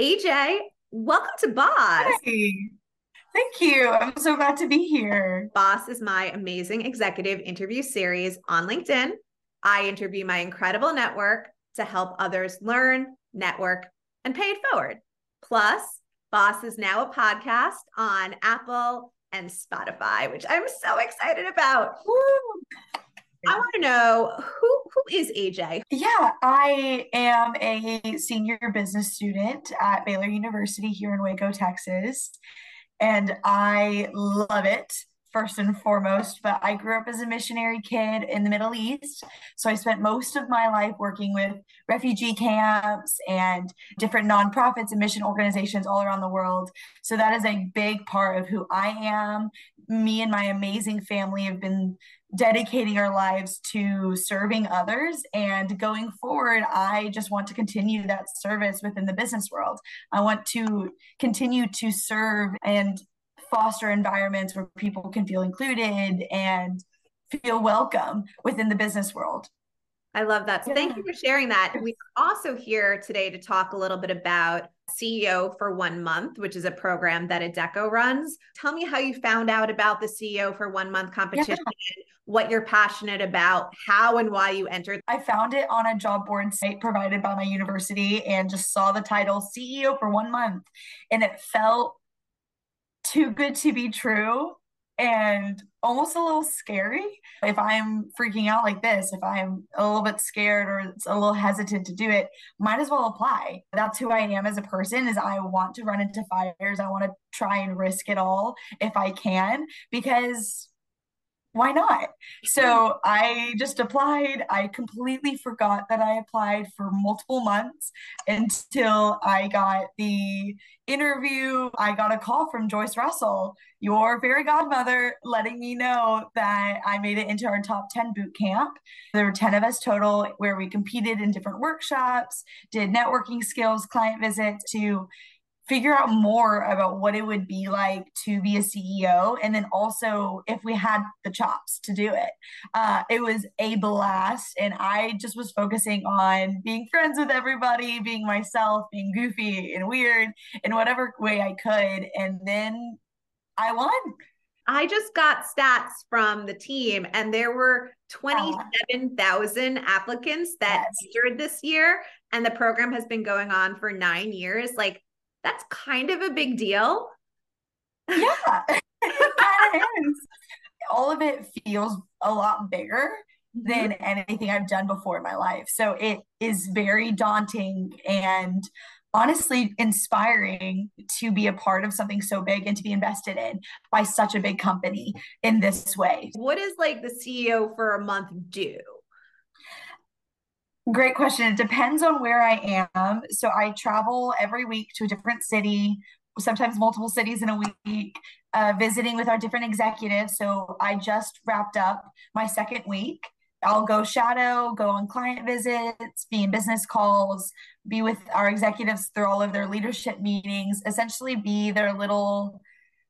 AJ, welcome to Boss. Hey, thank you. I'm so glad to be here. Boss is my amazing executive interview series on LinkedIn. I interview my incredible network to help others learn, network, and pay it forward. Plus, Boss is now a podcast on Apple and Spotify, which I'm so excited about. Woo! I want to know who who is AJ? Yeah, I am a senior business student at Baylor University here in Waco, Texas, and I love it first and foremost, but I grew up as a missionary kid in the Middle East. So I spent most of my life working with refugee camps and different nonprofits and mission organizations all around the world. So that is a big part of who I am. Me and my amazing family have been dedicating our lives to serving others and going forward i just want to continue that service within the business world i want to continue to serve and foster environments where people can feel included and feel welcome within the business world. I love that. So thank you for sharing that. We're also here today to talk a little bit about CEO for one month, which is a program that Adecco runs. Tell me how you found out about the CEO for one month competition, yeah. what you're passionate about, how and why you entered. I found it on a job board site provided by my university and just saw the title CEO for one month. And it felt too good to be true and almost a little scary. If I'm freaking out like this, if I'm a little bit scared or a little hesitant to do it, might as well apply. That's who I am as a person is I want to run into fires. I want to try and risk it all if I can because why not? So I just applied. I completely forgot that I applied for multiple months until I got the interview. I got a call from Joyce Russell, your fairy godmother, letting me know that I made it into our top 10 boot camp. There were 10 of us total where we competed in different workshops, did networking skills, client visits to figure out more about what it would be like to be a CEO. And then also if we had the chops to do it. Uh, it was a blast. And I just was focusing on being friends with everybody, being myself, being goofy and weird in whatever way I could. And then I won. I just got stats from the team, and there were 27,000 applicants that yes. entered this year, and the program has been going on for nine years. Like, that's kind of a big deal. Yeah, it is. All of it feels a lot bigger mm-hmm. than anything I've done before in my life. So it is very daunting and honestly inspiring to be a part of something so big and to be invested in by such a big company in this way. What does like the CEO for a month do? Great question. It depends on where I am. So I travel every week to a different city, sometimes multiple cities in a week, uh, visiting with our different executives. So I just wrapped up my second week. I'll go shadow, go on client visits, be in business calls, be with our executives through all of their leadership meetings, essentially be their little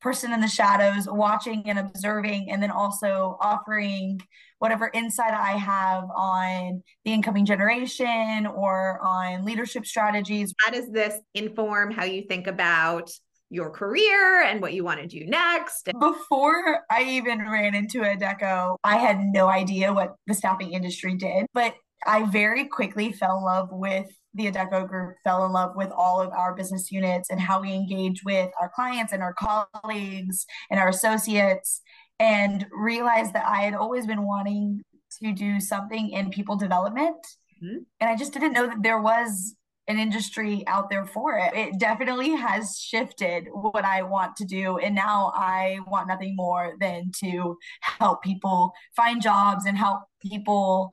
person in the shadows, watching and observing, and then also offering whatever insight I have on the incoming generation or on leadership strategies. How does this inform how you think about your career and what you want to do next? Before I even ran into Adecco, I had no idea what the staffing industry did, but I very quickly fell in love with the Adecco group, fell in love with all of our business units and how we engage with our clients and our colleagues and our associates and realized that I had always been wanting to do something in people development. Mm-hmm. And I just didn't know that there was an industry out there for it. It definitely has shifted what I want to do. And now I want nothing more than to help people find jobs and help people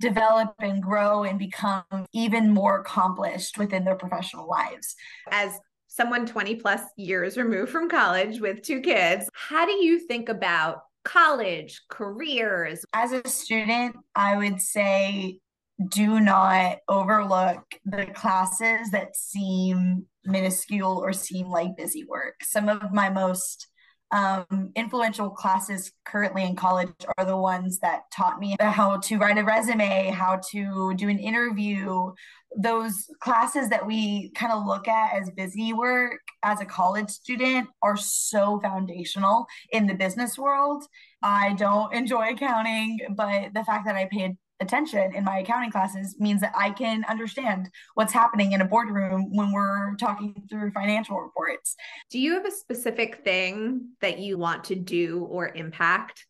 develop and grow and become even more accomplished within their professional lives. As someone 20 plus years removed from college with two kids, how do you think about college, careers? As a student, I would say do not overlook the classes that seem minuscule or seem like busy work. Some of my most um, influential classes currently in college are the ones that taught me how to write a resume, how to do an interview. Those classes that we kind of look at as busy work as a college student are so foundational in the business world. I don't enjoy accounting, but the fact that I paid attention in my accounting classes means that I can understand what's happening in a boardroom when we're talking through financial reports. Do you have a specific thing that you want to do or impact?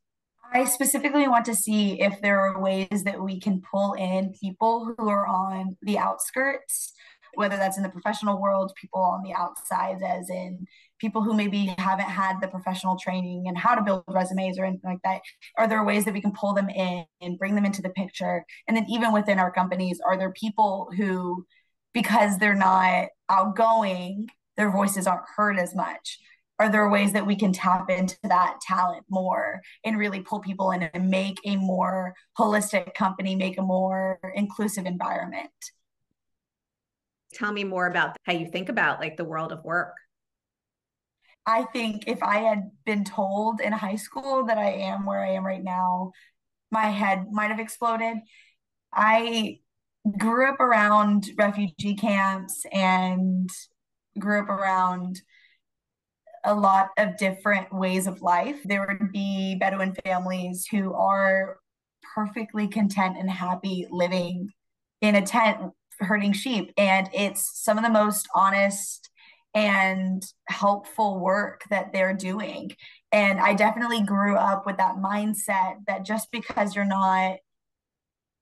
I specifically want to see if there are ways that we can pull in people who are on the outskirts, whether that's in the professional world, people on the outside, as in people who maybe haven't had the professional training and how to build resumes or anything like that are there ways that we can pull them in and bring them into the picture? And then even within our companies are there people who because they're not outgoing their voices aren't heard as much? Are there ways that we can tap into that talent more and really pull people in and make a more holistic company make a more inclusive environment? Tell me more about how you think about like the world of work I think if I had been told in high school that I am where I am right now, my head might have exploded. I grew up around refugee camps and grew up around a lot of different ways of life. There would be Bedouin families who are perfectly content and happy living in a tent herding sheep. And it's some of the most honest and helpful work that they're doing. And I definitely grew up with that mindset that just because you're not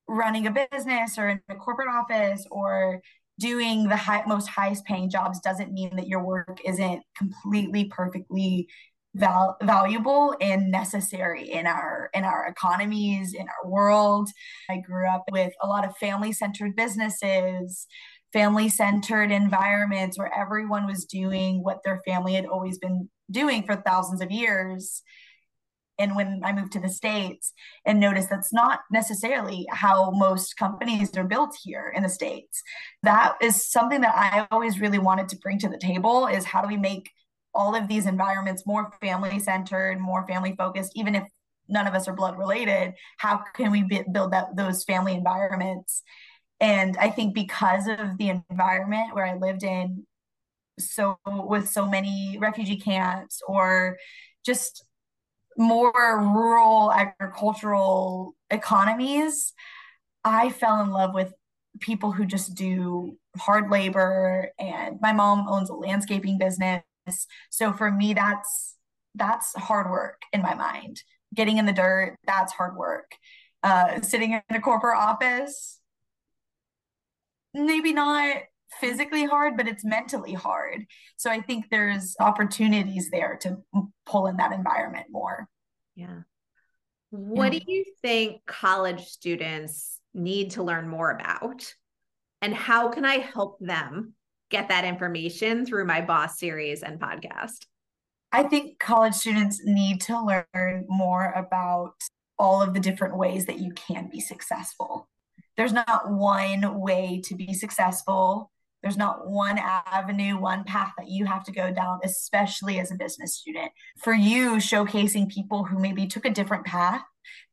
running a business or in a corporate office or doing the high, most highest paying jobs doesn't mean that your work isn't completely perfectly val- valuable and necessary in our in our economies in our world i grew up with a lot of family centered businesses family centered environments where everyone was doing what their family had always been doing for thousands of years and when I moved to the States and noticed that's not necessarily how most companies are built here in the States. That is something that I always really wanted to bring to the table is how do we make all of these environments more family centered, more family focused, even if none of us are blood related, how can we build that those family environments and i think because of the environment where i lived in so with so many refugee camps or just more rural agricultural economies i fell in love with people who just do hard labor. And my mom owns a landscaping business. So for me that's that's hard work in my mind. Getting in the dirt that's hard work. Uh, sitting in a corporate office maybe not physically hard, but it's mentally hard. So I think there's opportunities there to pull in that environment more. Yeah. What yeah. do you think college students need to learn more about? And how can I help them get that information through my boss series and podcast? I think college students need to learn more about all of the different ways that you can be successful there's not one way to be successful. There's not one avenue, one path that you have to go down, especially as a business student. For you, showcasing people who maybe took a different path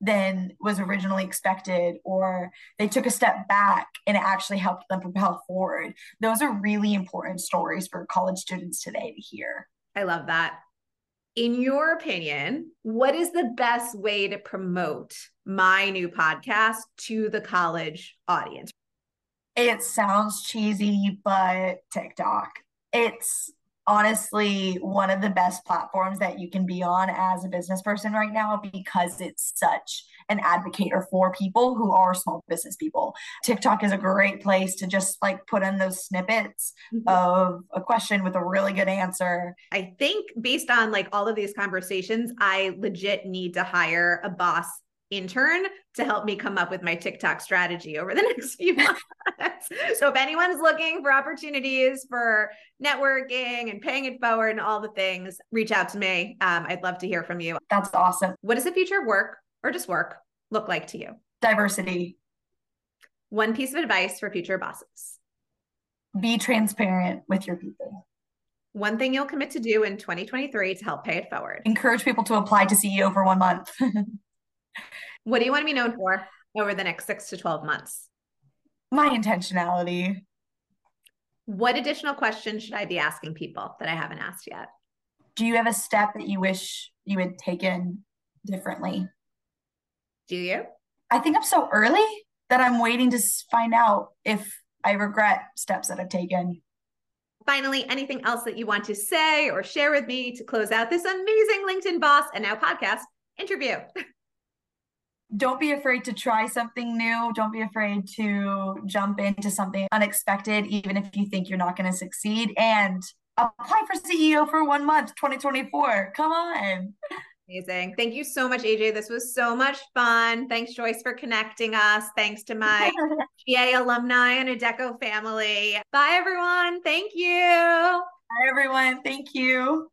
than was originally expected, or they took a step back and it actually helped them propel forward. Those are really important stories for college students today to hear. I love that in your opinion, what is the best way to promote my new podcast to the college audience? It sounds cheesy, but TikTok. It's honestly one of the best platforms that you can be on as a business person right now because it's such an advocator for people who are small business people. TikTok is a great place to just like put in those snippets mm-hmm. of a question with a really good answer. I think based on like all of these conversations, I legit need to hire a boss intern to help me come up with my TikTok strategy over the next few months. so if anyone's looking for opportunities for networking and paying it forward and all the things, reach out to me. Um, I'd love to hear from you. That's awesome. What does the future of work or just work look like to you? Diversity. One piece of advice for future bosses. Be transparent with your people. One thing you'll commit to do in 2023 to help pay it forward. Encourage people to apply to CEO for one month. what do you want to be known for over the next six to 12 months? My intentionality. What additional questions should I be asking people that I haven't asked yet? Do you have a step that you wish you had taken differently? Do you? I think I'm so early that I'm waiting to find out if I regret steps that I've taken. Finally, anything else that you want to say or share with me to close out this amazing LinkedIn boss and now podcast interview? Don't be afraid to try something new. Don't be afraid to jump into something unexpected, even if you think you're not going to succeed. And apply for CEO for one month, 2024. Come on. Amazing. Thank you so much, AJ. This was so much fun. Thanks, Joyce, for connecting us. Thanks to my GA alumni and Adecco family. Bye, everyone. Thank you. Bye, everyone. Thank you.